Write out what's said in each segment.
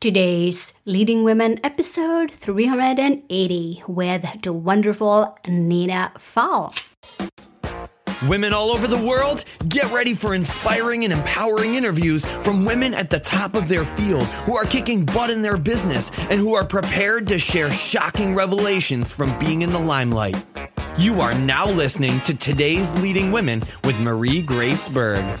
Today's Leading Women episode 380 with the wonderful Nina Fall. Women all over the world, get ready for inspiring and empowering interviews from women at the top of their field who are kicking butt in their business and who are prepared to share shocking revelations from being in the limelight. You are now listening to today's Leading Women with Marie Grace Berg.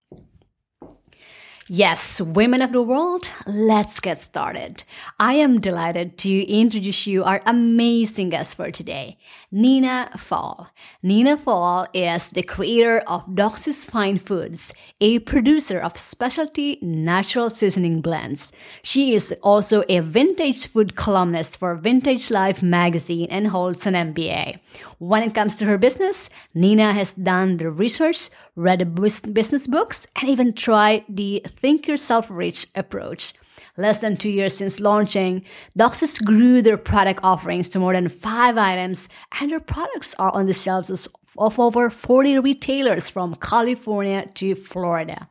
Yes, women of the world, let's get started. I am delighted to introduce you our amazing guest for today, Nina Fall. Nina Fall is the creator of Doxy's Fine Foods, a producer of specialty natural seasoning blends. She is also a vintage food columnist for Vintage Life magazine and holds an MBA. When it comes to her business, Nina has done the research, read the business books, and even tried the think yourself rich approach. Less than two years since launching, Doxy's grew their product offerings to more than five items, and their products are on the shelves of over 40 retailers from California to Florida.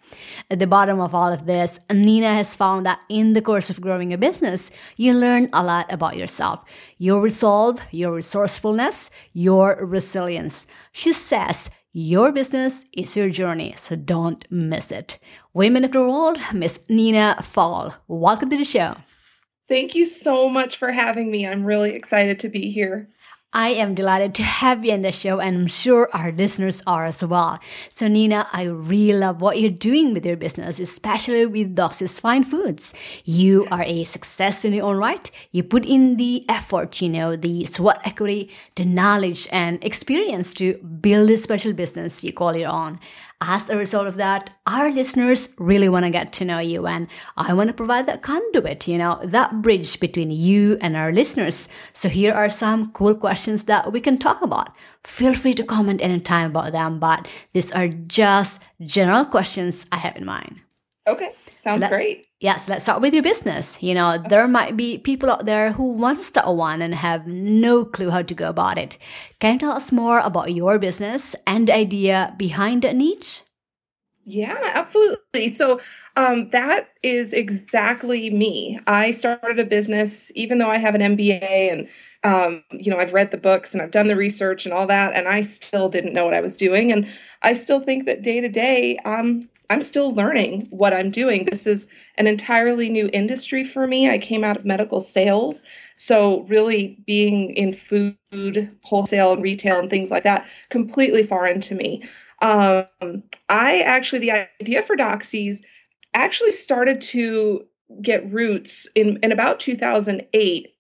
At the bottom of all of this, Nina has found that in the course of growing a business, you learn a lot about yourself, your resolve, your resourcefulness, your resilience. She says, your business is your journey, so don't miss it. Women of the World, Miss Nina Fall. Welcome to the show. Thank you so much for having me. I'm really excited to be here. I am delighted to have you on the show, and I'm sure our listeners are as well. So, Nina, I really love what you're doing with your business, especially with Doxy's Fine Foods. You are a success in your own right. You put in the effort, you know, the sweat equity, the knowledge, and experience to build a special business you call your own as a result of that, our listeners really want to get to know you and I want to provide that conduit, you know, that bridge between you and our listeners. So here are some cool questions that we can talk about. Feel free to comment anytime about them, but these are just general questions I have in mind. Okay. Sounds so great. Yeah, so let's start with your business. You know, there might be people out there who want to start one and have no clue how to go about it. Can you tell us more about your business and the idea behind that niche? Yeah, absolutely. So um, that is exactly me. I started a business, even though I have an MBA and um, you know I've read the books and I've done the research and all that, and I still didn't know what I was doing. And I still think that day to day, I'm still learning what I'm doing. This is an entirely new industry for me. I came out of medical sales. So, really being in food, wholesale, and retail and things like that, completely foreign to me. Um, I actually, the idea for Doxies actually started to get roots in, in about 2008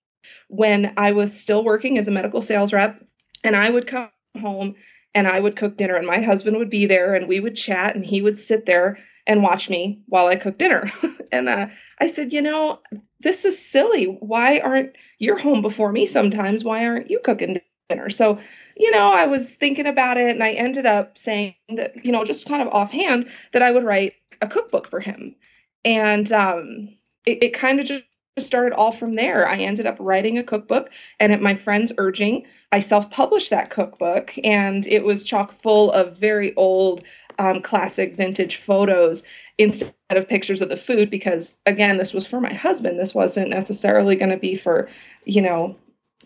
when I was still working as a medical sales rep. And I would come home and I would cook dinner, and my husband would be there, and we would chat, and he would sit there and watch me while I cooked dinner. and uh, I said, You know, this is silly. Why aren't you home before me sometimes? Why aren't you cooking dinner? So, you know, I was thinking about it, and I ended up saying that, you know, just kind of offhand, that I would write a cookbook for him. And um, it, it kind of just started all from there. I ended up writing a cookbook, and at my friend's urging, I self published that cookbook, and it was chock full of very old, um, classic vintage photos instead of pictures of the food. Because again, this was for my husband. This wasn't necessarily going to be for, you know,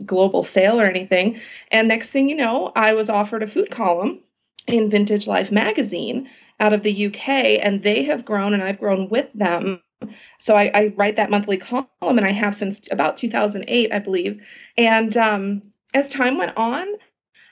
global sale or anything. And next thing you know, I was offered a food column in Vintage Life magazine out of the UK, and they have grown, and I've grown with them so I, I, write that monthly column, and I have since about 2008, I believe. And um, as time went on,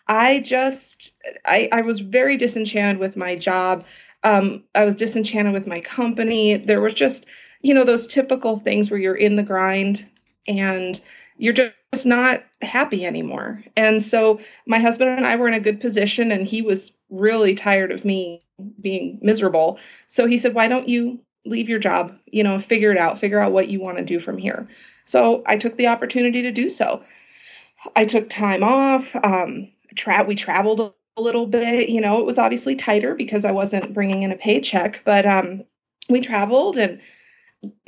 I just I, I was very disenchanted with my job. Um, I was disenchanted with my company. There was just you know those typical things where you're in the grind and you're just not happy anymore. And so my husband and I were in a good position, and he was really tired of me being miserable. So he said, "Why don't you leave your job, you know, figure it out, figure out what you want to do from here. So I took the opportunity to do so. I took time off. Um, tra- we traveled a little bit. You know, it was obviously tighter because I wasn't bringing in a paycheck, but um, we traveled and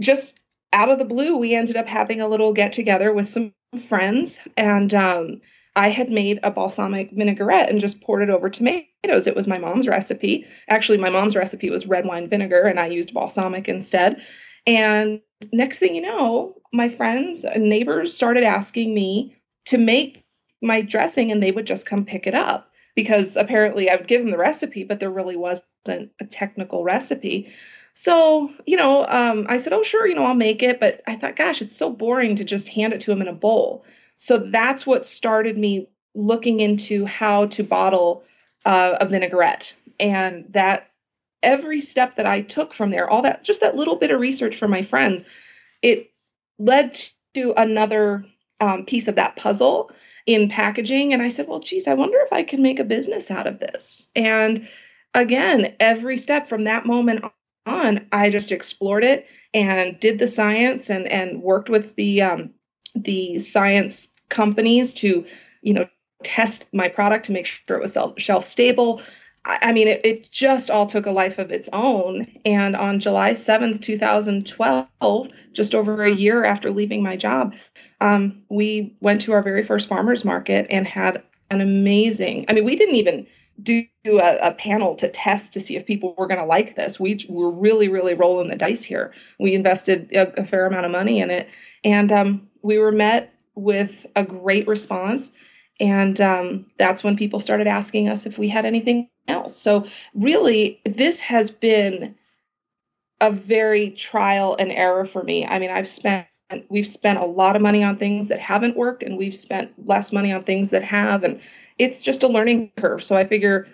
just out of the blue, we ended up having a little get together with some friends. And um, I had made a balsamic vinaigrette and just poured it over tomatoes. It was my mom's recipe. Actually, my mom's recipe was red wine vinegar, and I used balsamic instead. And next thing you know, my friends and neighbors started asking me to make my dressing, and they would just come pick it up because apparently I would give them the recipe, but there really wasn't a technical recipe. So, you know, um, I said, oh, sure, you know, I'll make it. But I thought, gosh, it's so boring to just hand it to them in a bowl. So that's what started me looking into how to bottle uh, a vinaigrette. And that every step that I took from there, all that, just that little bit of research from my friends, it led to another um, piece of that puzzle in packaging. And I said, well, geez, I wonder if I can make a business out of this. And again, every step from that moment on, I just explored it and did the science and and worked with the um, the science companies to, you know, test my product to make sure it was shelf stable. I, mean, it, it just all took a life of its own. And on July 7th, 2012, just over a year after leaving my job, um, we went to our very first farmers market and had an amazing, I mean, we didn't even do a, a, panel to test to see if people were going to like this. We were really, really rolling the dice here. We invested a, a fair amount of money in it, and um, we were met with a great response. And um, that's when people started asking us if we had anything else. So, really, this has been a very trial and error for me. I mean, I've spent we've spent a lot of money on things that haven't worked and we've spent less money on things that have and it's just a learning curve so i figure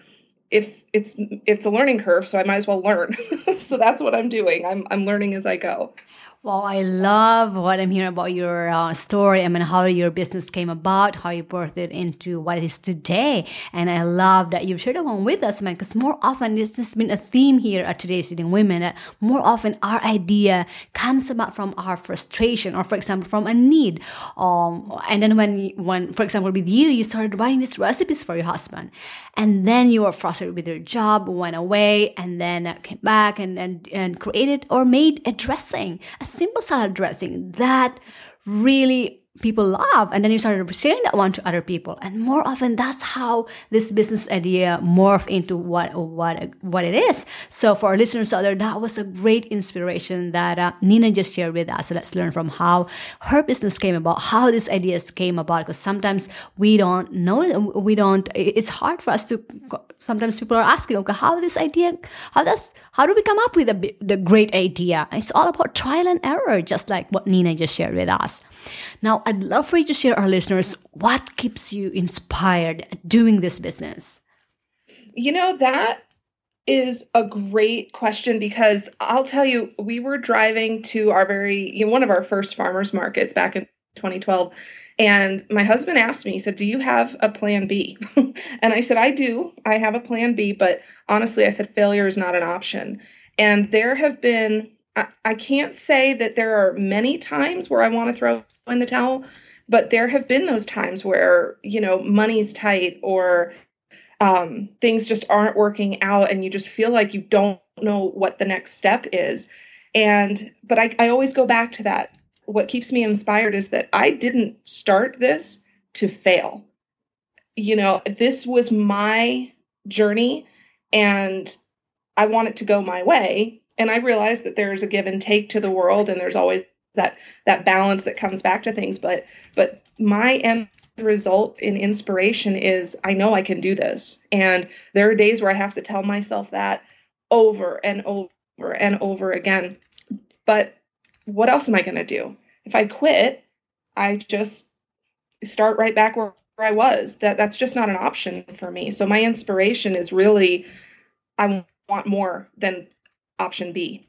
if it's it's a learning curve so i might as well learn so that's what i'm doing i'm i'm learning as i go well, I love what I'm hearing about your uh, story. I mean, how your business came about, how you birthed it into what it is today. And I love that you've shared that one with us, man, because more often this has been a theme here at Today's Leading Women that more often our idea comes about from our frustration or, for example, from a need. Um, and then when, when, for example, with you, you started writing these recipes for your husband. And then you were frustrated with your job, went away, and then came back and, and, and created or made a dressing, a simple salad dressing that really people love and then you started sharing that one to other people. And more often that's how this business idea morphed into what what what it is. So for our listeners out there that was a great inspiration that uh, nina just shared with us. So let's learn from how her business came about how these ideas came about because sometimes we don't know we don't it's hard for us to sometimes people are asking okay how this idea how does how do we come up with a, the great idea? It's all about trial and error just like what nina just shared with us now I'd love for you to share our listeners what keeps you inspired doing this business. You know, that is a great question because I'll tell you, we were driving to our very, you know, one of our first farmers markets back in 2012. And my husband asked me, he said, Do you have a plan B? and I said, I do. I have a plan B. But honestly, I said, failure is not an option. And there have been, I, can't say that there are many times where I want to throw in the towel. But there have been those times where, you know, money's tight or um, things just aren't working out and you just feel like you don't know what the next step is. And, but I, I always go back to that. What keeps me inspired is that I didn't start this to fail. You know, this was my journey and I want it to go my way. And I realize that there's a give and take to the world and there's always that that balance that comes back to things but but my end result in inspiration is i know i can do this. And there are days where i have to tell myself that over and over and over again. But what else am i going to do? If i quit i just start right back where, i was. That that's just not an option for me. So my inspiration is really i want more than option b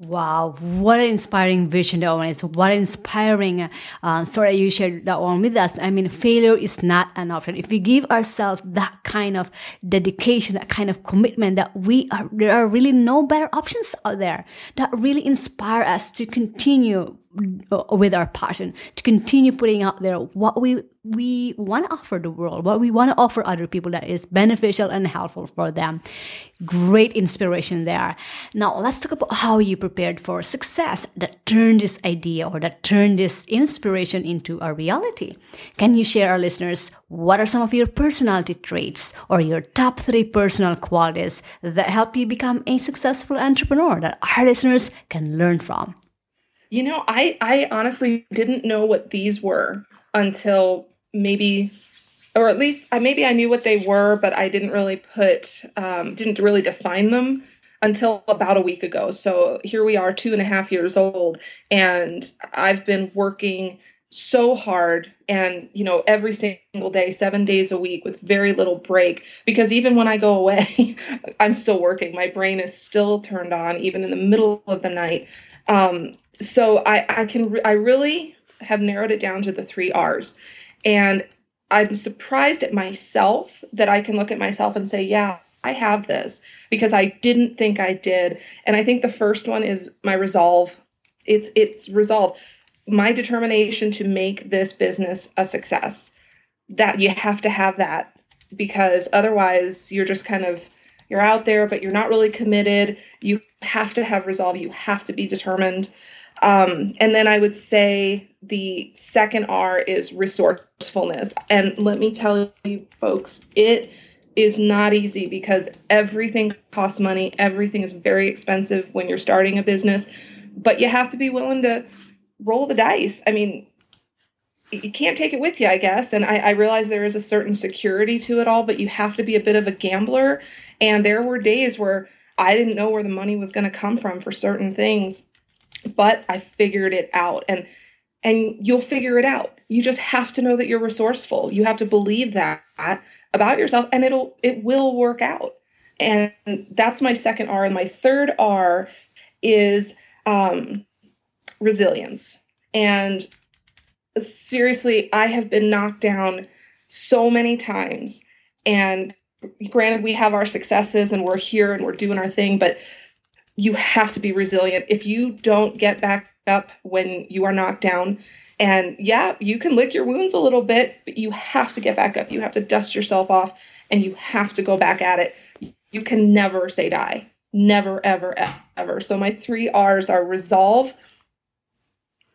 Wow, what an inspiring vision that one is. What an inspiring uh, story you shared that one with us. I mean, failure is not an option. If we give ourselves that kind of dedication, that kind of commitment, that we are, there are really no better options out there that really inspire us to continue uh, with our passion to continue putting out there what we we want to offer the world what we want to offer other people that is beneficial and helpful for them. Great inspiration there. Now let's talk about how you prepared for success that turned this idea or that turned this inspiration into a reality. Can you share our listeners what are some of your personality traits or your top three personal qualities that help you become a successful entrepreneur that our listeners can learn from? You know, I I honestly didn't know what these were until maybe or at least I maybe I knew what they were, but I didn't really put um, didn't really define them until about a week ago. So here we are, two and a half years old, and I've been working so hard and you know every single day seven days a week with very little break because even when i go away i'm still working. My brain is still turned on even in the middle of the night. Um, so I, I can I really have narrowed it down to the three R's, and I'm surprised at myself that I can look at myself and say, yeah, I have this because I didn't think I did. And I think the first one is my resolve. It's it's resolve, my determination to make this business a success. That you have to have that because otherwise you're just kind of you're out there but you're not really committed. You have to have resolve. You have to be determined. Um, and then I would say the second R is resourcefulness. And let me tell you, folks, it is not easy because everything costs money. Everything is very expensive when you're starting a business, but you have to be willing to roll the dice. I mean, you can't take it with you, I guess. And I, I realize there is a certain security to it all, but you have to be a bit of a gambler. And there were days where I didn't know where the money was going to come from for certain things but I figured it out and and you'll figure it out. You just have to know that you're resourceful. You have to believe that about yourself and it'll it will work out. And that's my second R and my third R is um resilience. And seriously, I have been knocked down so many times and granted we have our successes and we're here and we're doing our thing, but you have to be resilient. If you don't get back up when you are knocked down, and yeah, you can lick your wounds a little bit, but you have to get back up. You have to dust yourself off and you have to go back at it. You can never say die. Never, ever, ever. So my three R's are resolve,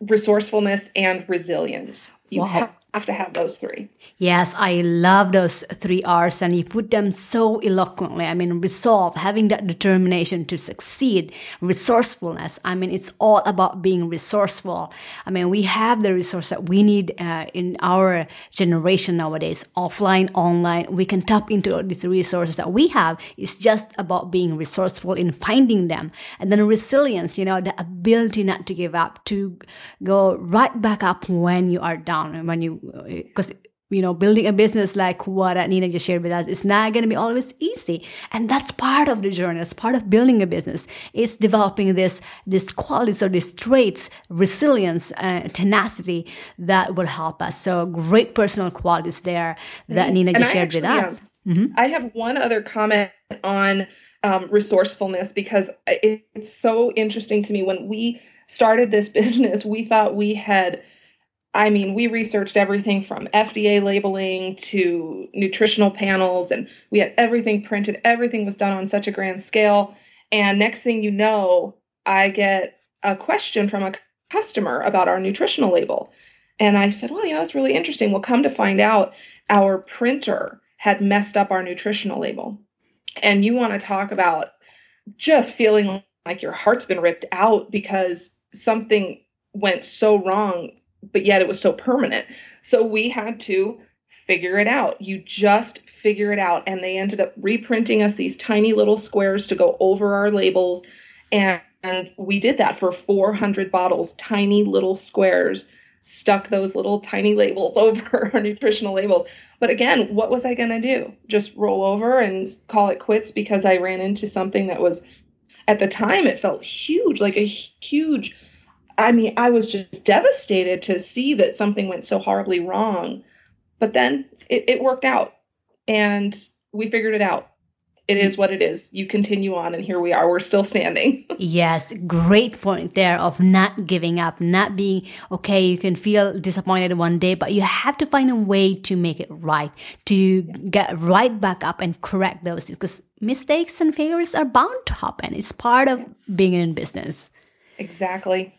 resourcefulness, and resilience. You wow. have have to have those three. Yes, I love those three R's, and you put them so eloquently. I mean, resolve, having that determination to succeed, resourcefulness. I mean, it's all about being resourceful. I mean, we have the resource that we need uh, in our generation nowadays, offline, online. We can tap into these resources that we have. It's just about being resourceful in finding them. And then resilience, you know, the ability not to give up, to go right back up when you are down, when you because you know building a business like what nina just shared with us is not going to be always easy. And that's part of the journey. It's part of building a business. It's developing this this qualities or these traits resilience uh, tenacity that will help us. So great personal qualities there that nina just shared actually, with us. mm-hmm. i have one other comment on um, resourcefulness because it, it's so interesting to me. When we started this business we thought we had I mean, we researched everything from FDA labeling to nutritional panels, and we had everything printed. Everything was done on such a grand scale. And next thing you know, I get a question from a customer about our nutritional label. And I said, Well, yeah, that's really interesting. Well, come to find out, our printer had messed up our nutritional label. And you want to talk about just feeling like your heart's been ripped out because something went so wrong but yet it was so permanent. So we had to figure it out. You just figure it out. And they ended up reprinting us these tiny little squares to go over our labels. And, and we did that for 400 bottles, tiny little squares, stuck those little tiny labels over our nutritional labels. But again, what was I going to do? Just roll over and call it quits because I ran into something that was, at the time, it felt huge, like a huge I mean, I was just devastated to see that something went so horribly wrong. But then it, it worked out and we figured it out. it is what it is. You continue on, and here we are. We're still standing. yes, great point there of not giving up, not being okay. You can feel disappointed one day, but you have to find a way to make it right, to get right back up and correct those because mistakes and failures are bound to happen. It's part of being in business. Exactly.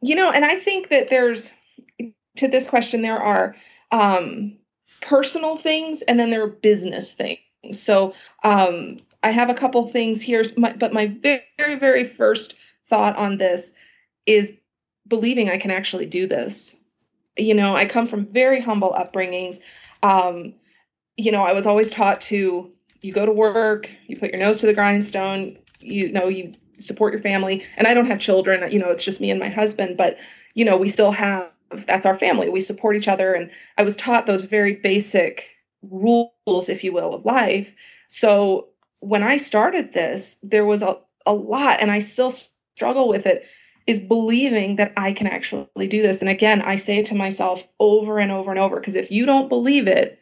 You know, and I think that there's to this question there are um, personal things and then there are business things. So um, I have a couple things here, but my very very first thought on this is believing I can actually do this. You know, I come from very humble upbringings. Um, you know, I was always taught to you go to work, you put your nose to the grindstone, you know, you support your family. And I don't have children, you know, it's just me and my husband, but you know, we still have that's our family. We support each other and I was taught those very basic rules if you will of life. So when I started this, there was a, a lot and I still struggle with it is believing that I can actually do this. And again, I say it to myself over and over and over because if you don't believe it,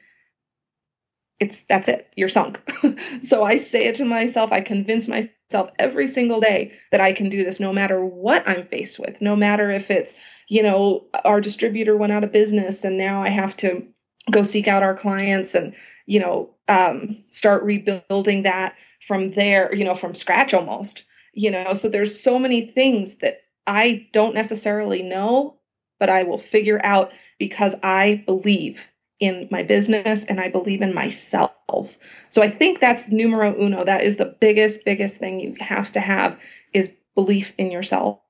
it's that's it. You're sunk. So i say it to myself. I convince myself every single day that i can do this no matter what i'm faced with no matter if it's you know our distributor went out of business and now i have to go seek out our clients and you know um, start rebuilding that from there you know from scratch almost you know? So there's so many things that i don't necessarily know but i will figure out because i believe in my business and I believe in myself. So I think that's numero uno. That is the biggest, biggest thing you have to have is belief in yourself.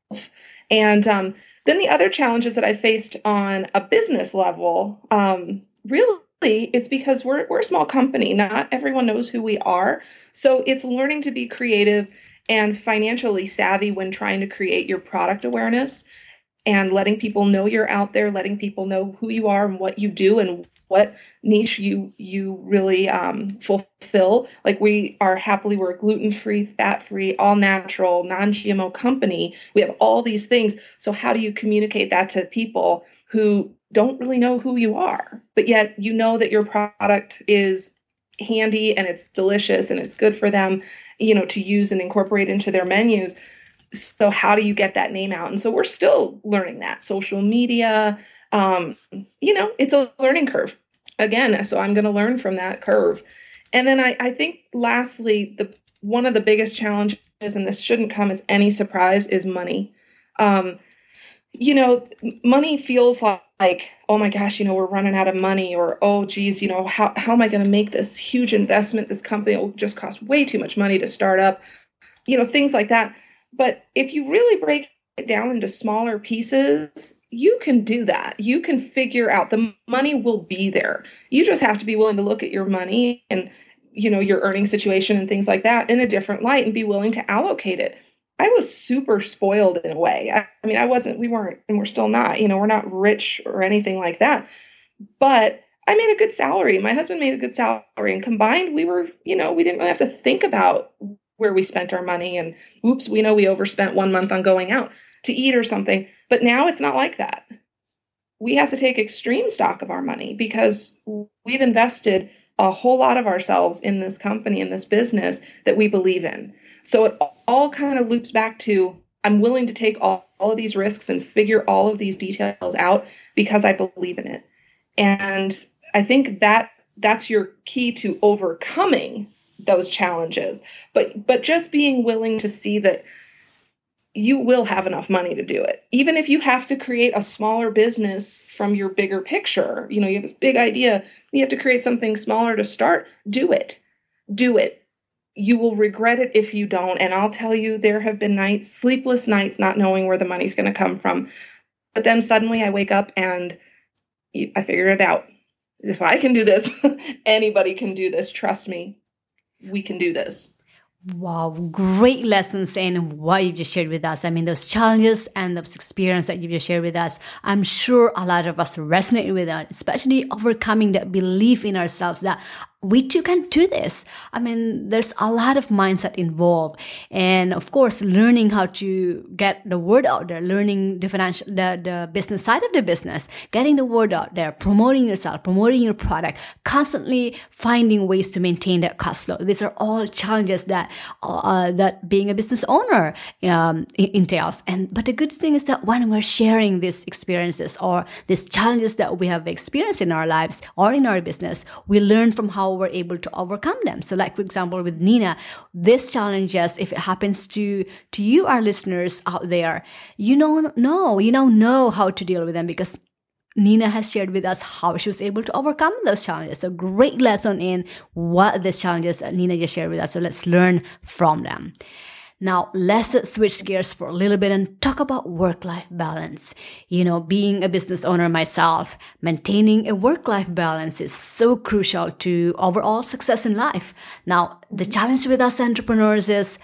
And um, then the other challenges that I faced on a business level, um, really it's because we're we're a small company. Not everyone knows who we are. So it's learning to be creative and financially savvy when trying to create your product awareness and letting people know you're out there, letting people know who you are and what you do and what niche you you really um, fulfill. Like we are happily we're gluten free, fat free, all natural, non GMO company. We have all these things. So how do you communicate that to people who don't really know who you are, but yet you know that your product is handy and it's delicious and it's good for them, you know, to use and incorporate into their menus. So how do you get that name out? And so we're still learning that social media, um, you know, it's a learning curve again. So I'm going to learn from that curve. And then I, I think lastly, the one of the biggest challenges, and this shouldn't come as any surprise, is money. Um, you know, money feels like, like, oh my gosh, you know, we're running out of money, or oh geez, you know, how, how am I going to make this huge investment? This company will just cost way too much money to start up, you know, things like that. But if you really break it down into smaller pieces, you can do that. You can figure out the money will be there. You just have to be willing to look at your money and you know your earning situation and things like that in a different light and be willing to allocate it. I was super spoiled in a way. I, I mean, I wasn't, we weren't, and we're still not, you know, we're not rich or anything like that. But I made a good salary. My husband made a good salary. And combined, we were, you know, we didn't really have to think about where we spent our money and oops, we know we overspent one month on going out to eat or something. But now it's not like that. We have to take extreme stock of our money because we've invested a whole lot of ourselves in this company, in this business that we believe in. So it all kind of loops back to I'm willing to take all, all of these risks and figure all of these details out because I believe in it. And I think that that's your key to overcoming those challenges but but just being willing to see that you will have enough money to do it. Even if you have to create a smaller business from your bigger picture you know you have this big idea you have to create something smaller to start do it. Do it. You will regret it if you don't. And i'll tell you there have been nights sleepless nights not knowing where the money's going to come from. But then suddenly i wake up and i figured it out. If i can do this anybody can do this. Trust me we can do this. Wow, great lessons in what you just shared with us. I mean, those challenges and those experience that you just shared with us. I'm sure a lot of us resonate with that, especially overcoming that belief in ourselves that we too can do this. I mean, there's a lot of mindset involved. And of course, learning how to get the word out there, learning the financial, the, the business side of the business, getting the word out there, promoting yourself, promoting your product, constantly finding ways to maintain that cash flow. These are all challenges that, uh, that being a business owner, um, entails. And, but the good thing is that when we're sharing these experiences or these challenges that we have experienced in our lives or in our business, we learn from how we're able to overcome them. So like, for example, with Nina, this challenges, if it happens to, to you, our listeners out there, you don't know, you don't know how to deal with them because Nina has shared with us how she was able to overcome those challenges. So great lesson in what these challenges Nina just shared with us. So let's learn from them. Now, let's switch gears for a little bit and talk about work life balance. You know, being a business owner myself, maintaining a work life balance is so crucial to overall success in life. Now, the challenge with us entrepreneurs is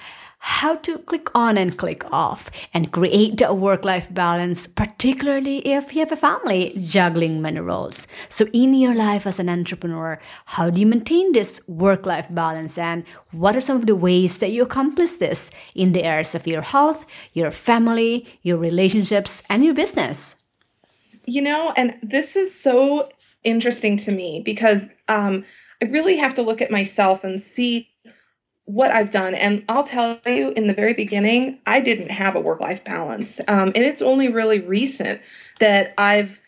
how to click on and click off and create a work life balance, particularly if you have a family juggling many roles. So, in your life as an entrepreneur, how do you maintain this work life balance and what are some of the ways that you accomplish this in the areas of your health, your family, your relationships, and your business? You know, and this is so interesting to me because um, I really have to look at myself and see what I've done. And I'll tell you, in the very beginning, I didn't have a work life balance. Um, and it's only really recent that I've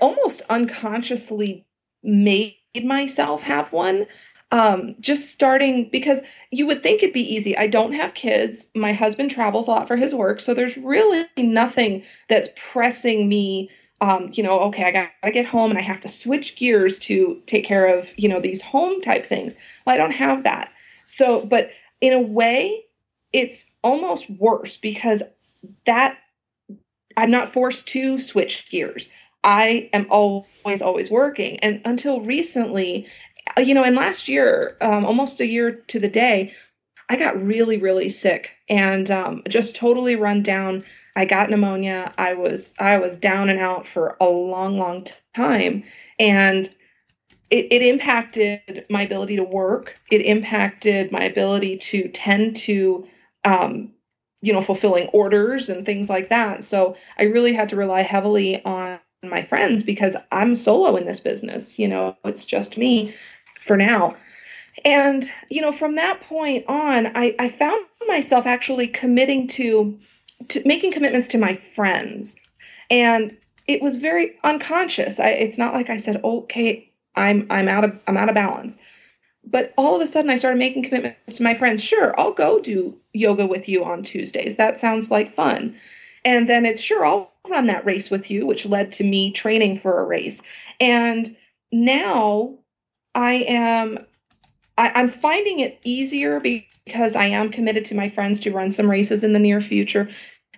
almost unconsciously made myself have one. Um, just starting because you would think it'd be easy. I don't have kids. My husband travels a lot for his work. So there's really nothing that's pressing me um, you know, okay, I got to get home and I have to switch gears to take care of, you know, these home type things. Well, I don't have that. So, but in a way, it's almost worse because that I'm not forced to switch gears. I am always, always working. And until recently, you know, and last year, um, almost a year to the day, I got really, really sick and um, just totally run down. I got pneumonia. I was I was down and out for a long, long time, and it, it impacted my ability to work. It impacted my ability to tend to, um, you know, fulfilling orders and things like that. So I really had to rely heavily on my friends because I'm solo in this business. You know, it's just me for now. And, you know, from that point on, I, I found myself actually committing to, to making commitments to my friends. And it was very unconscious. I, it's not like I said, okay, I'm I'm out of I'm out of balance. But all of a sudden I started making commitments to my friends. Sure, I'll go do yoga with you on Tuesdays. That sounds like fun. And then it's sure I'll run that race with you, which led to me training for a race. And now I am I, I'm finding it easier because I am committed to my friends to run some races in the near future.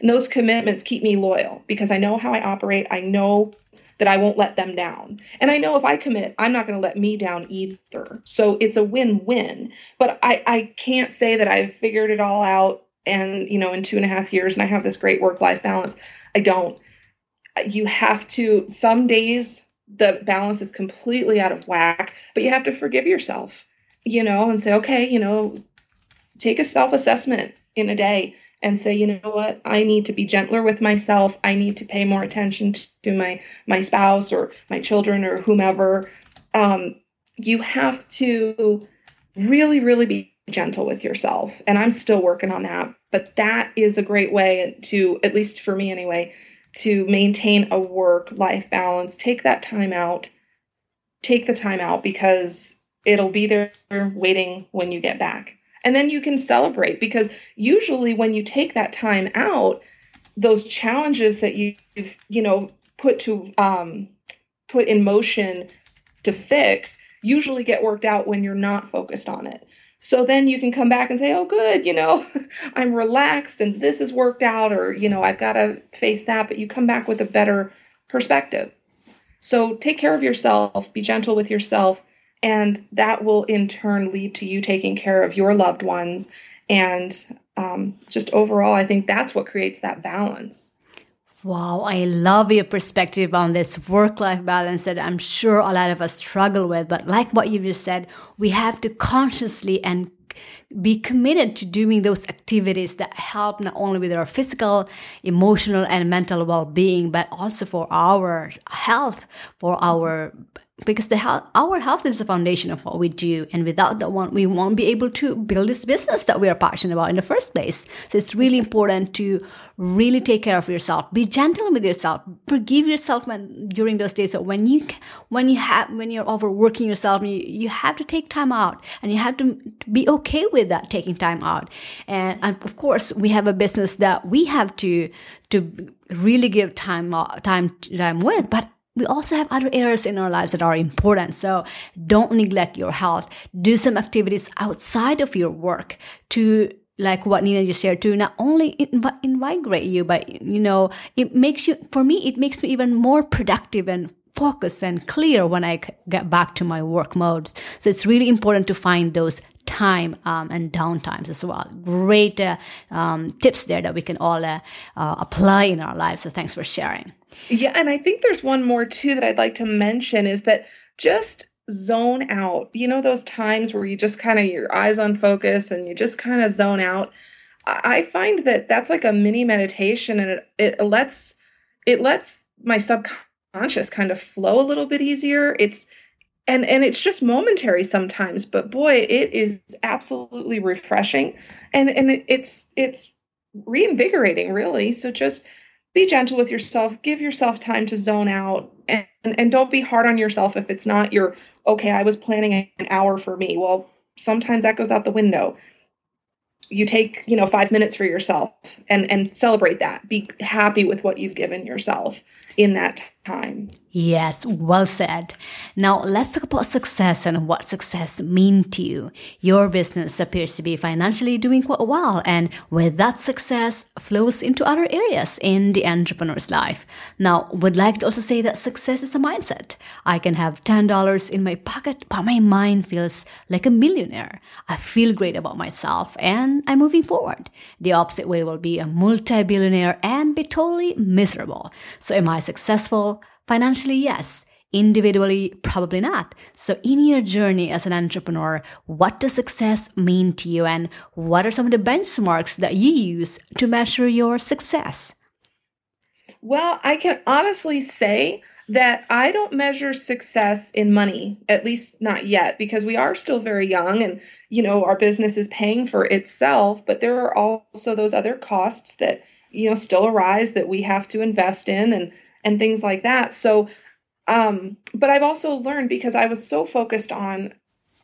And those commitments keep me loyal because I know how I operate. I know that I won't let them down. And I know if I commit, I'm not going to let me down either. So it's a win win. But I, I can't say that I've figured it all out and, you know, in two and a half years and I have this great work life balance. I don't. You have to, some days the balance is completely out of whack, but you have to forgive yourself, you know, and say, okay, you know, take a self assessment in a day and say, you know what, I need to be gentler with myself. I need to pay more attention to my my spouse or my children or whomever. Um, you have to really, really be gentle with yourself. And I'm still working on that. But that is a great way to, at least for me anyway, to maintain a work life balance. Take that time out. Take the time out because it'll be there waiting when you get back and then you can celebrate because usually when you take that time out those challenges that you've you know put to um, put in motion to fix usually get worked out when you're not focused on it. So then you can come back and say oh good you know i'm relaxed and this is worked out or you know i've got to face that but you come back with a better perspective. So take care of yourself be gentle with yourself And that will in turn lead to you taking care of your loved ones. And um, just overall, I think that's what creates that balance. Wow, I love your perspective on this work life balance that I'm sure a lot of us struggle with. But like what you just said, we have to consciously and be committed to doing those activities that help not only with our physical, emotional, and mental well being, but also for our health, for our because the health, our health is the foundation of what we do and without that one we won't be able to build this business that we are passionate about in the first place. So it's really important to really take care of yourself. Be gentle with yourself. Forgive yourself when during those days so when you when you have when you're overworking yourself you, you have to take time out and you have to be okay with that taking time out. And, and of course we have a business that we have to to really give time time time with but we also have other areas in our lives that are important. So don't neglect your health. Do some activities outside of your work to like what Nina just shared to not only inv- invigorate you, but you know, it makes you, for me, it makes me even more productive and focused and clear when I get back to my work modes. So it's really important to find those time um, and downtimes as well. Great uh, um, tips there that we can all uh, uh, apply in our lives. So thanks for sharing. Yeah, and I think there's one more too that I'd like to mention is that just zone out. You know those times where you just kind of your eyes on focus and you just kind of zone out. I find that that's like a mini meditation, and it, it lets it lets my subconscious kind of flow a little bit easier. It's and and it's just momentary sometimes, but boy, it is absolutely refreshing, and and it's it's reinvigorating, really. So just be gentle with yourself give yourself time to zone out and, and don't be hard on yourself if it's not your okay i was planning an hour for me. Well sometimes that goes out the window. You take you know five minutes for yourself and and celebrate that. Be happy with what you've given yourself in that time Yes, well said. Now let's talk about success and what success means to you. Your business appears to be financially doing quite well, and with that success flows into other areas in the entrepreneur's life. Now, would like to also say that success is a mindset. I can have $10 in my pocket, but my mind feels like a millionaire. I feel great about myself and I'm moving forward. The opposite way will be a multi-billionaire and be totally miserable. So am I successful? Financially, yes. Individually, probably not. So, in your journey as an entrepreneur, what does success mean to you, and what are some of the benchmarks that you use to measure your success? Well, I can honestly say that I don't measure success in money, at least not yet, because we are still very young and, you know, our business is paying for itself, but there are also those other costs that, you know, still arise that we have to invest in and and things like that. So, um, but I've also learned because I was so focused on,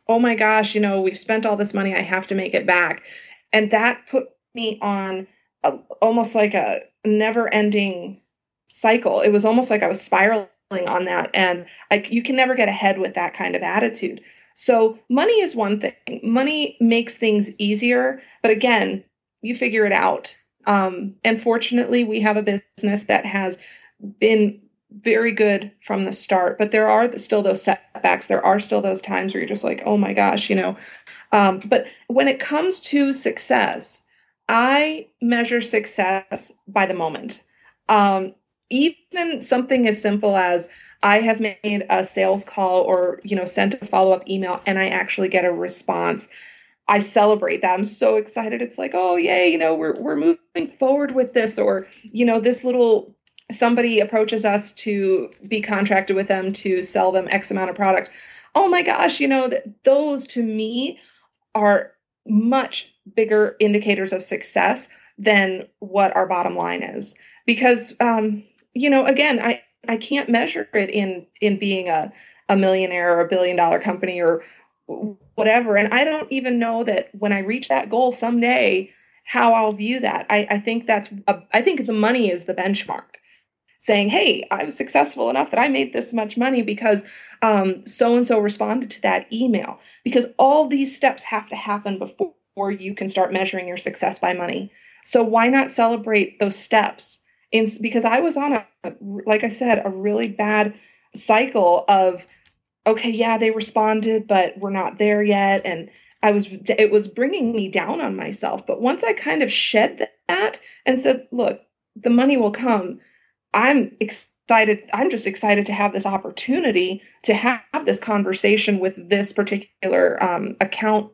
oh my gosh, you know, we've spent all this money, I have to make it back. And that put me on a, almost like a never ending cycle. It was almost like I was spiraling on that. And like you can never get ahead with that kind of attitude. So money is one thing. Money makes things easier, but again, you figure it out. Um, and fortunately, we have a business that has been very good from the start, but there are still those setbacks. There are still those times where you're just like, oh my gosh, you know. Um, but when it comes to success, I measure success by the moment. Um, even something as simple as I have made a sales call or you know sent a follow up email and I actually get a response. I celebrate that. I'm so excited. It's like, oh yay, you know, we're we're moving forward with this, or you know, this little somebody approaches us to be contracted with them to sell them X amount of product. Oh my gosh, you know, that those to me are much bigger indicators of success than what our bottom line is. Because um, you know, again, I, I can't measure it in in being a, a millionaire or a billion dollar company or whatever. And I don't even know that when I reach that goal someday, how I'll view that. I, I think that's a, I think the money is the benchmark saying, Hey, I was successful enough that I made this much money because so and so responded to that email. Because all these steps have to happen before you can start measuring your success by money. So why not celebrate those steps? In, because I was on a, like I said, a really bad cycle of okay, yeah, they responded, but we're not there yet. And I was, it was bringing me down on myself. But once I kind of shed that and said, look, the money will come, I'm excited. I'm just excited to have this opportunity to have this conversation with this particular um, account,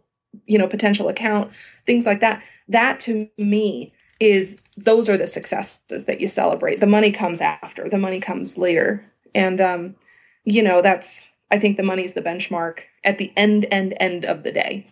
you know, potential account, things like that. That to me is those are the successes that you celebrate. The money comes after, the money comes later. And, um, you know, that's, I think the money is the benchmark at the end, end, end of the day.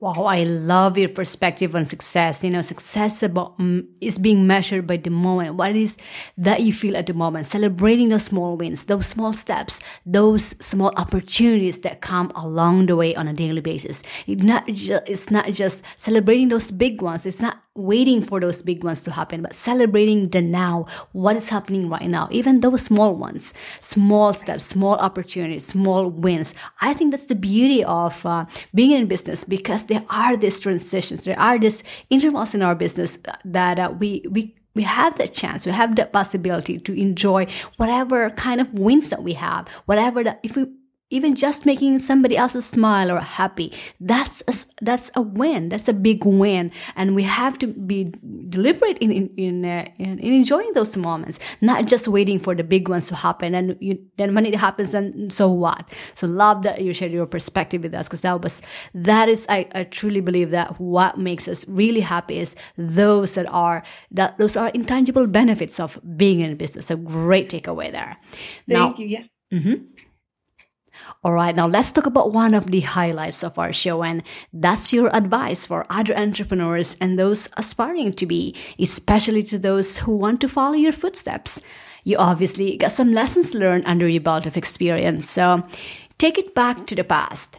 Wow, I love your perspective on success. You know, success about, um, is being measured by the moment. What is that you feel at the moment? Celebrating those small wins, those small steps, those small opportunities that come along the way on a daily basis. It's not just, it's not just celebrating those big ones. It's not waiting for those big ones to happen, but celebrating the now, what is happening right now, even those small ones, small steps, small opportunities, small wins. I think that's the beauty of uh, being in business because there are these transitions, there are these intervals in our business that uh, we, we, we have that chance, we have that possibility to enjoy whatever kind of wins that we have, whatever that, if we even just making somebody else smile or happy. That's a, that's a win. That's a big win. And we have to be deliberate in in in, uh, in, in enjoying those moments not just waiting for the big ones to happen. And you, then when it happens and so what? So love that you shared your perspective with us because that was that is I, I truly believe that what makes us really happy is those that are that those are intangible benefits of being in business. A great takeaway there. Thank now, you yeah. Mm-hmm. All right, now let's talk about one of the highlights of our show, and that's your advice for other entrepreneurs and those aspiring to be, especially to those who want to follow your footsteps. You obviously got some lessons learned under your belt of experience, so take it back to the past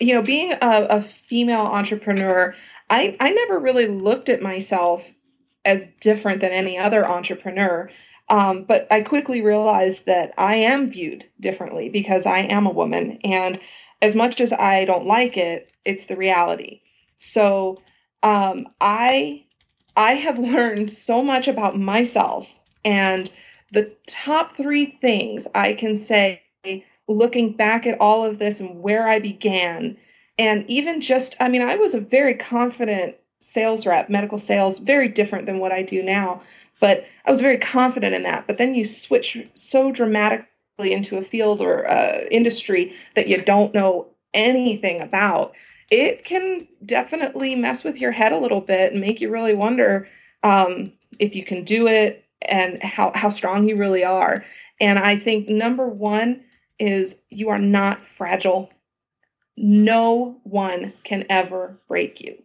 you know, being a, a female entrepreneur, I, I never really looked at myself as different than any other entrepreneur. Um, but I quickly realized that I am viewed differently because I am a woman. And as much as I don't like it, it's the reality. So um, I I have learned so much about myself. And the top three things I can say looking back at all of this and where I began, and even just, I mean, I was a very confident sales rep, medical sales, very different than what I do now, but I was very confident in that. But then you switch so dramatically into a field or uh, industry that you don't know anything about. It can definitely mess with your head a little bit and make you really wonder um, if you can do it and how, how strong you really are. And I think number one, is you are not fragile. No one can ever break you.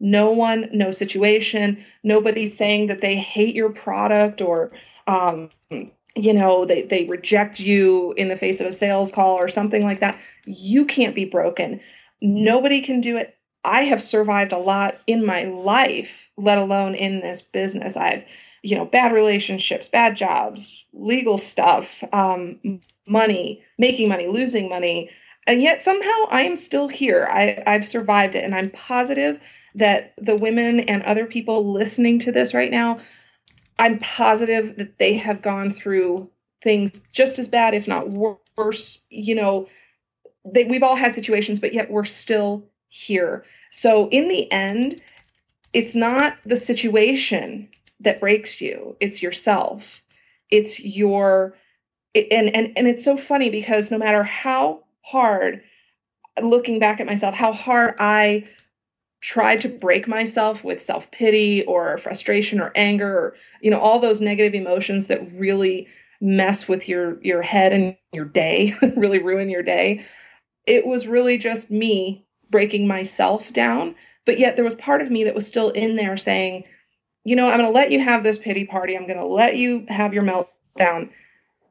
No one, no situation, nobody's saying that they hate your product or, um, you know, they, they reject you in the face of a sales call or something like that. You can't be broken. Nobody can do it. I have survived a lot in my life, let alone in this business. I've, you know, bad relationships, bad jobs, legal stuff, um, money, making money, losing money. And yet somehow I am still here. I, I've survived it. And I'm positive that the women and other people listening to this right now, I'm positive that they have gone through things just as bad, if not worse. You know, they, we've all had situations, but yet we're still here. So in the end, it's not the situation that breaks you, it's yourself. It's your and and and it's so funny because no matter how hard looking back at myself how hard i tried to break myself with self-pity or frustration or anger or you know all those negative emotions that really mess with your your head and your day really ruin your day it was really just me breaking myself down. But yet there was part of me that was still in there saying you know i'm going to let you have this pity party. I'm going to let you have your meltdown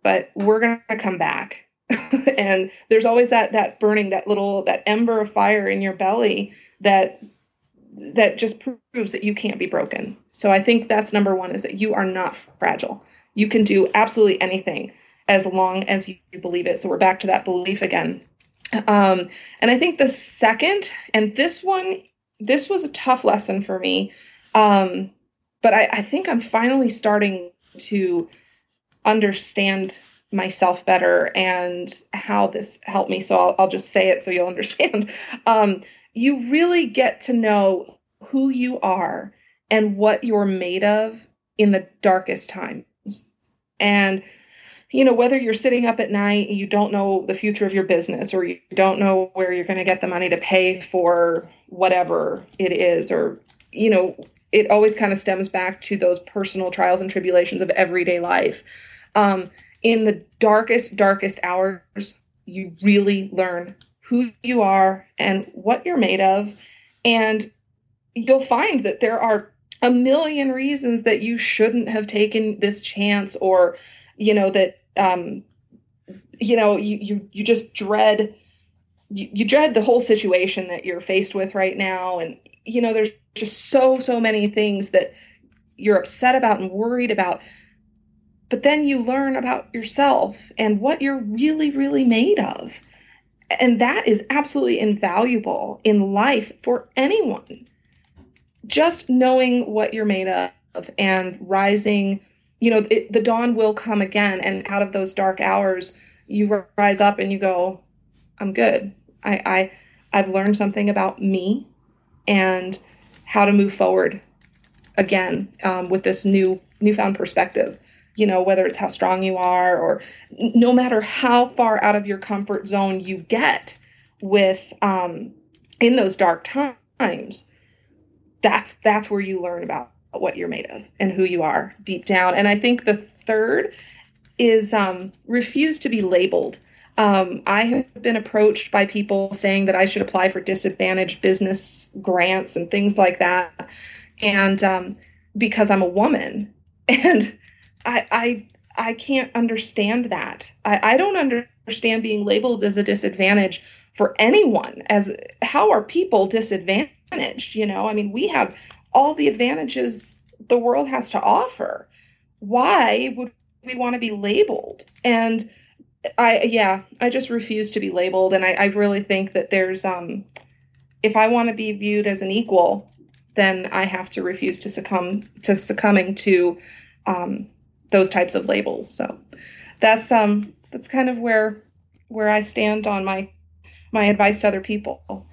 but we're going to come back. and there's always that that burning that little that ember of fire in your belly that that just proves that you can't be broken. So i think that's number one is that you are not fragile. You can do absolutely anything as long as you believe it. So we're back to that belief again. Um, and i think the second and this one this was a tough lesson for me um, but I, I think i'm finally starting to understand myself better and how this helped me. So I'll, I'll just say it so you'll understand. Um, you really get to know who you are and what you're made of in the darkest times. And, you know, whether you're sitting up at night you don't know the future of your business or you don't know where you're going to get the money to pay for whatever it is, or, you know, it always kind of stems back to those personal trials and tribulations of everyday life. Um, in the darkest, darkest hours, you really learn who you are and what you're made of. And you'll find that there are a million reasons that you shouldn't have taken this chance or, you know, that, um, you know, you, you, you just dread, you, you dread the whole situation that you're faced with right now. And, you know, there's just so, so many things that you're upset about and worried about but then you learn about yourself and what you're really, really made of. And that is absolutely invaluable in life for anyone. Just knowing what you're made of and rising, you know, it, the dawn will come again. And out of those dark hours, you rise up and you go, I'm good. I, I I've learned something about me and how to move forward again um, with this new newfound perspective you know, whether it's how strong you are or no matter how far out of your comfort zone you get with um, in those dark times, that's that's where you learn about what you're made of and who you are deep down. And I think the third is um, refuse to be labeled. Um, I have been approached by people saying that I should apply for disadvantaged business grants and things like that, and um, because I'm a woman, and I I I can't understand that. I, I don't understand being labeled as a disadvantage for anyone. As how are people disadvantaged? You know, I mean, we have all the advantages the world has to offer. Why would we want to be labeled? And I yeah, I just refuse to be labeled. And I, I really think that there's um if I want to be viewed as an equal, then I have to refuse to succumb to succumbing to um, those types of labels. So that's um that's kind of where where I stand on my my advice to other people.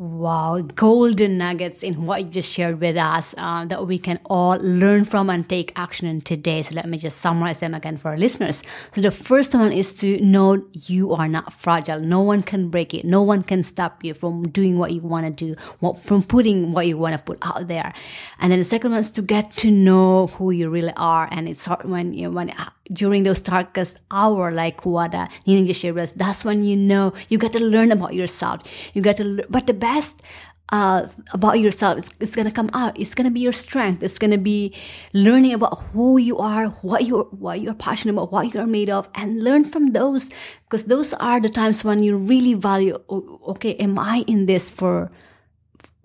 Wow, golden nuggets in what you just shared with us uh, that we can all learn from and take action in today. So let me just summarize them again for our listeners. So the first one is to know you are not fragile. No one can break it. No one can stop you from doing what you want to do, what, from putting what you want to put out there. And then the second one is to get to know who you really are. And it's hard when you when during those darkest hour, like what uh, shared us, that's when you know you get to learn about yourself. You get to, but the best uh, about yourself it's, it's gonna come out. It's gonna be your strength. It's gonna be learning about who you are, what you're, what you're passionate about, what you're made of, and learn from those because those are the times when you really value. Okay, am I in this for,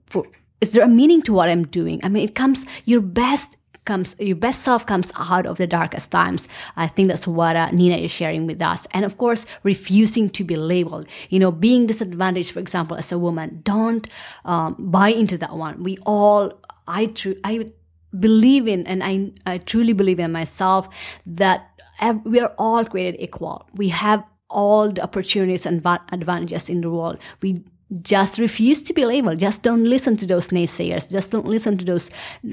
for? Is there a meaning to what I'm doing? I mean, it comes your best comes your best self comes out of the darkest times. I think that's what uh, nina is sharing with us. And of course refusing to be labeled. You know being disadvantaged for example as a woman don't um, buy into that one. We all i true i believe in and I, I truly believe in myself that we are all created equal. We have all the opportunities and advantages in the world. We just refuse to be labeled. Just don't listen to those naysayers. Just don't listen to those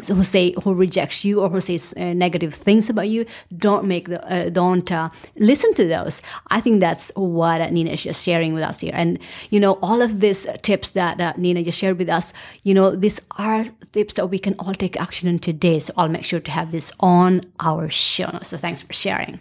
who say who rejects you or who says uh, negative things about you. Don't make the uh, don't uh, listen to those. I think that's what Nina is just sharing with us here. And you know, all of these tips that uh, Nina just shared with us, you know, these are tips that we can all take action on today. So I'll make sure to have this on our show. So thanks for sharing.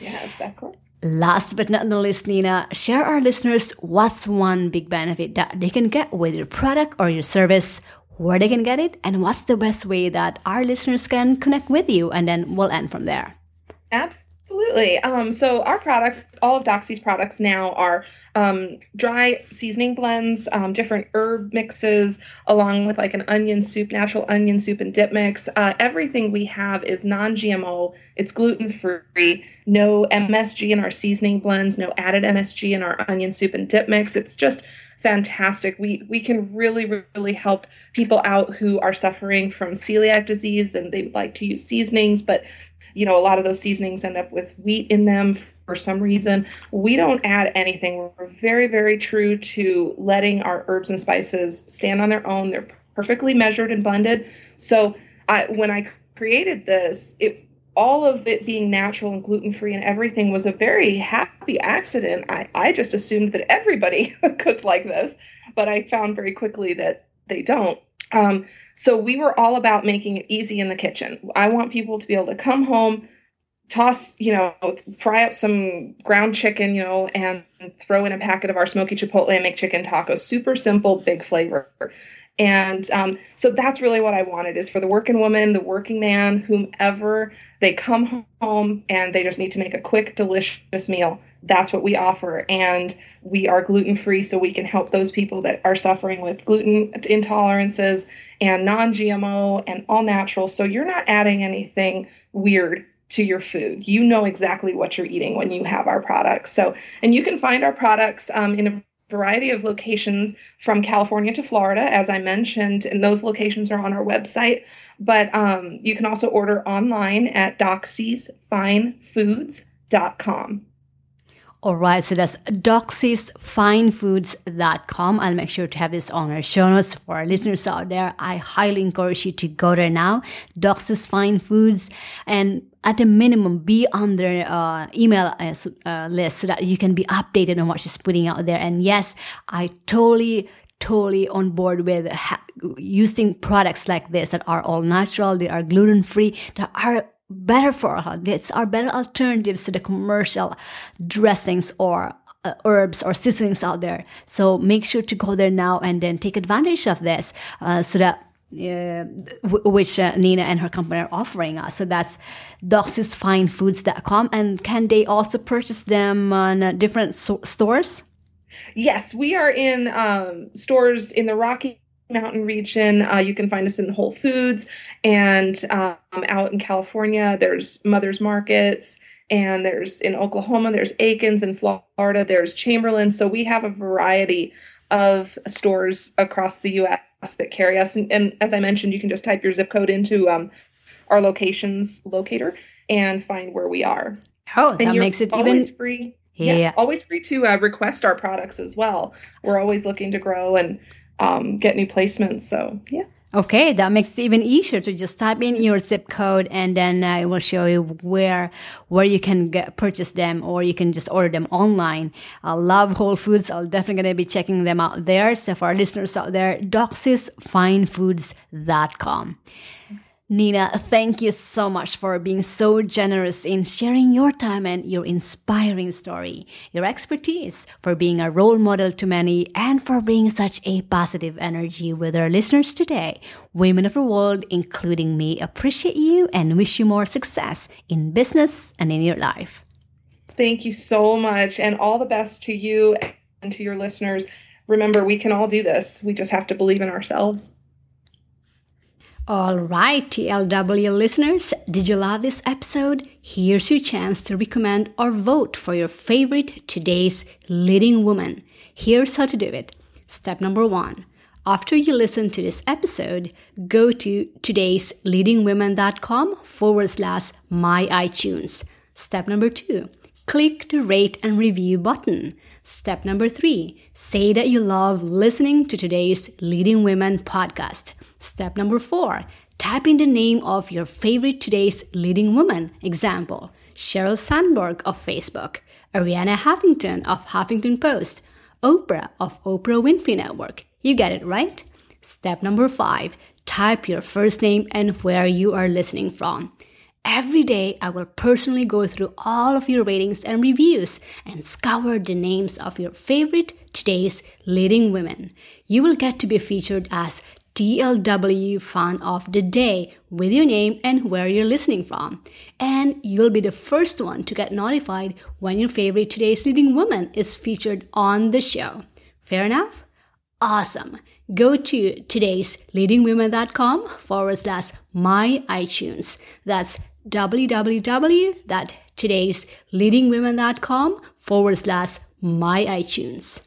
Yeah, exactly. Last but not the least, Nina, share our listeners what's one big benefit that they can get with your product or your service, where they can get it, and what's the best way that our listeners can connect with you, and then we'll end from there. Absolutely Absolutely. Um, so our products, all of Doxy's products now are um, dry seasoning blends, um, different herb mixes, along with like an onion soup, natural onion soup and dip mix. Uh, everything we have is non-GMO. It's gluten free. No MSG in our seasoning blends. No added MSG in our onion soup and dip mix. It's just fantastic. We we can really really help people out who are suffering from celiac disease and they would like to use seasonings, but you know, a lot of those seasonings end up with wheat in them for some reason. We don't add anything. We're very, very true to letting our herbs and spices stand on their own. They're perfectly measured and blended. So I, when I created this, it all of it being natural and gluten free and everything was a very happy accident. I, I just assumed that everybody cooked like this, but I found very quickly that they don't. Um, so we were all about making it easy in the kitchen. I want people to be able to come home, toss, you know, fry up some ground chicken, you know, and throw in a packet of our smoky chipotle and make chicken tacos. Super simple, big flavor. And um, so that's really what I wanted is for the working woman, the working man, whomever, they come home and they just need to make a quick, delicious meal. That's what we offer. And we are gluten free, so we can help those people that are suffering with gluten intolerances and non GMO and all natural. So you're not adding anything weird to your food. You know exactly what you're eating when you have our products. So, and you can find our products um, in a variety of locations from California to Florida, as I mentioned, and those locations are on our website. But um, you can also order online at doxysfinefoods.com. All right, so that's doxysfinefoods.com. I'll make sure to have this on our show notes for our listeners out there. I highly encourage you to go there now. Doxys Fine Foods and at a minimum be on their uh, email uh, uh, list so that you can be updated on what she's putting out there. And yes, I totally totally on board with ha- using products like this that are all natural, they are gluten free, that are better for our health. It's are better alternatives to the commercial dressings or uh, herbs or seasonings out there. So make sure to go there now and then take advantage of this uh, so that uh, which uh, Nina and her company are offering us. So that's doxysfinefoods.com. And can they also purchase them on uh, different so- stores? Yes, we are in um, stores in the Rocky Mountain region. Uh, you can find us in Whole Foods and um, out in California. There's Mother's Markets and there's in Oklahoma, there's Akin's in Florida, there's Chamberlin. So we have a variety of stores across the U.S. that carry us. And, and as I mentioned, you can just type your zip code into um, our locations locator and find where we are. Oh, that makes it always even free. Yeah, yeah, always free to uh, request our products as well. We're always looking to grow and um, get new placements. So yeah. Okay, that makes it even easier to just type in your zip code and then uh, it will show you where where you can get, purchase them or you can just order them online. I love Whole Foods. I'll definitely gonna be checking them out there. So for our listeners out there, doxysfinefoods.com. Nina, thank you so much for being so generous in sharing your time and your inspiring story, your expertise, for being a role model to many, and for bringing such a positive energy with our listeners today. Women of the world, including me, appreciate you and wish you more success in business and in your life. Thank you so much, and all the best to you and to your listeners. Remember, we can all do this. We just have to believe in ourselves. All right, TLW listeners, did you love this episode? Here's your chance to recommend or vote for your favorite today's leading woman. Here's how to do it. Step number one. After you listen to this episode, go to todaysleadingwomen.com forward slash my iTunes. Step number two. Click the rate and review button. Step number three. Say that you love listening to today's Leading Women podcast. Step number four, type in the name of your favorite today's leading woman. Example, Sheryl Sandberg of Facebook, Arianna Huffington of Huffington Post, Oprah of Oprah Winfrey Network. You get it, right? Step number five, type your first name and where you are listening from. Every day, I will personally go through all of your ratings and reviews and scour the names of your favorite today's leading women. You will get to be featured as TLW Fan of the Day with your name and where you're listening from. And you'll be the first one to get notified when your favorite Today's Leading Woman is featured on the show. Fair enough? Awesome. Go to today's today'sleadingwomen.com forward slash my iTunes. That's www.today'sleadingwomen.com forward slash my iTunes.